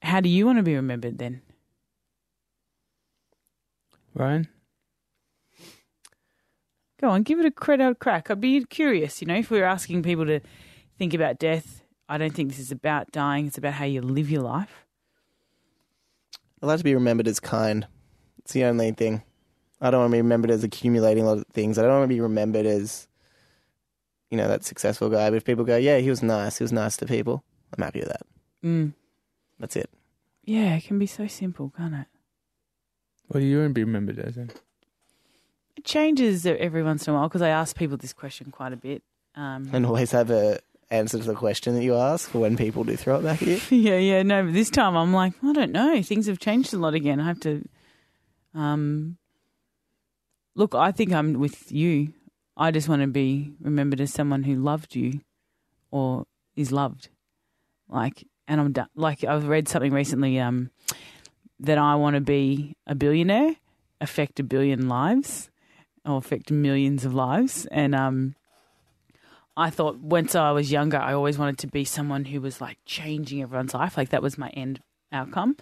how do you want to be remembered then? Ryan, Go on, give it a credit crack. I'd be curious, you know, if we were asking people to think about death. I don't think this is about dying. It's about how you live your life. I'd like to be remembered as kind. It's the only thing. I don't want to be remembered as accumulating a lot of things. I don't want to be remembered as, you know, that successful guy. But if people go, yeah, he was nice, he was nice to people, I'm happy with that. Mm. That's it. Yeah, it can be so simple, can't it? what do you want to be remembered as? Then? It changes every once in a while because I ask people this question quite a bit. Um, And always have a answer to the question that you ask for when people do throw it back at you. yeah, yeah, no, but this time I'm like, I don't know. Things have changed a lot again. I have to. Um, look, I think I'm with you. I just want to be remembered as someone who loved you, or is loved. Like, and I'm done. Like I've read something recently. Um, that I want to be a billionaire, affect a billion lives, or affect millions of lives. And um, I thought once I was younger, I always wanted to be someone who was like changing everyone's life. Like that was my end outcome.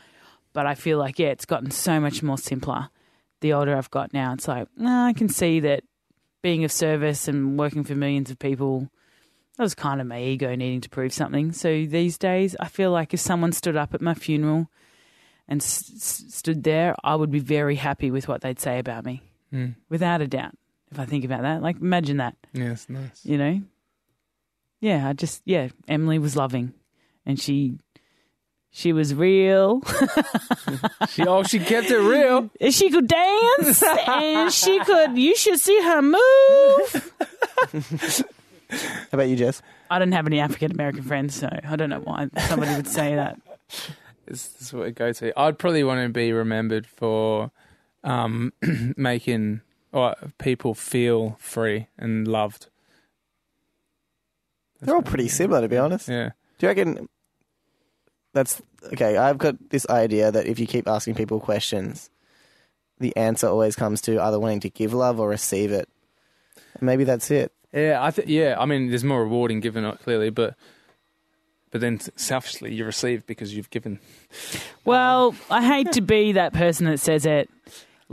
But I feel like, yeah, it's gotten so much more simpler the older I've got now. It's like, nah, I can see that being of service and working for millions of people, that was kind of my ego needing to prove something. So these days, I feel like if someone stood up at my funeral and s- s- stood there, I would be very happy with what they'd say about me, Mm. without a doubt. If I think about that, like imagine that, Yes, nice. you know? Yeah, I just yeah, Emily was loving, and she she was real. She, oh, she kept it real. And she could dance, and she could. You should see her move. How about you, Jess? I don't have any African American friends, so I don't know why somebody would say that. This, this is what I go to. I'd probably want to be remembered for um, making or people feel free and loved. They're all pretty similar, to be honest. Yeah. Do you reckon that's okay? I've got this idea that if you keep asking people questions, the answer always comes to either wanting to give love or receive it. Maybe that's it. Yeah, I think. Yeah, I mean, there's more rewarding given it clearly, but but then selfishly you receive because you've given. Well, I hate to be that person that says it.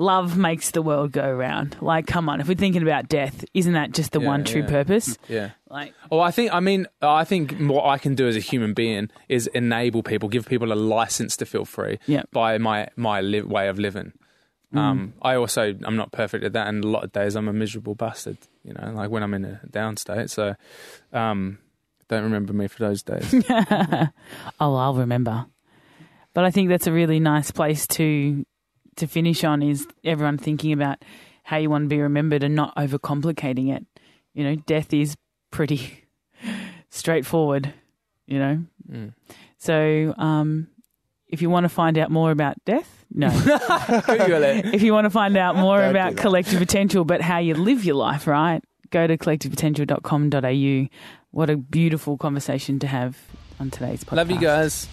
Love makes the world go round. Like, come on, if we're thinking about death, isn't that just the Yeah, one true yeah. purpose? Yeah. Like, Oh, I think. I mean, I think what I can do as a human being is enable people, give people a license to feel free Yeah. by my my li- way of living. Um, I also I'm not perfect at that, and a lot of days I'm a miserable bastard. You know, like when I'm in a down state. So, um, don't remember me for those days. oh, I'll remember. But I think that's a really nice place to to finish on is everyone thinking about how you want to be remembered and not overcomplicating it. You know, death is pretty straightforward, you know. Mm. So, um, if you want to find out more about death, no. If you want to find out more Don't about collective potential, but how you live your life, right? Go to collectivepotential.com.au. What a beautiful conversation to have on today's podcast. Love you guys.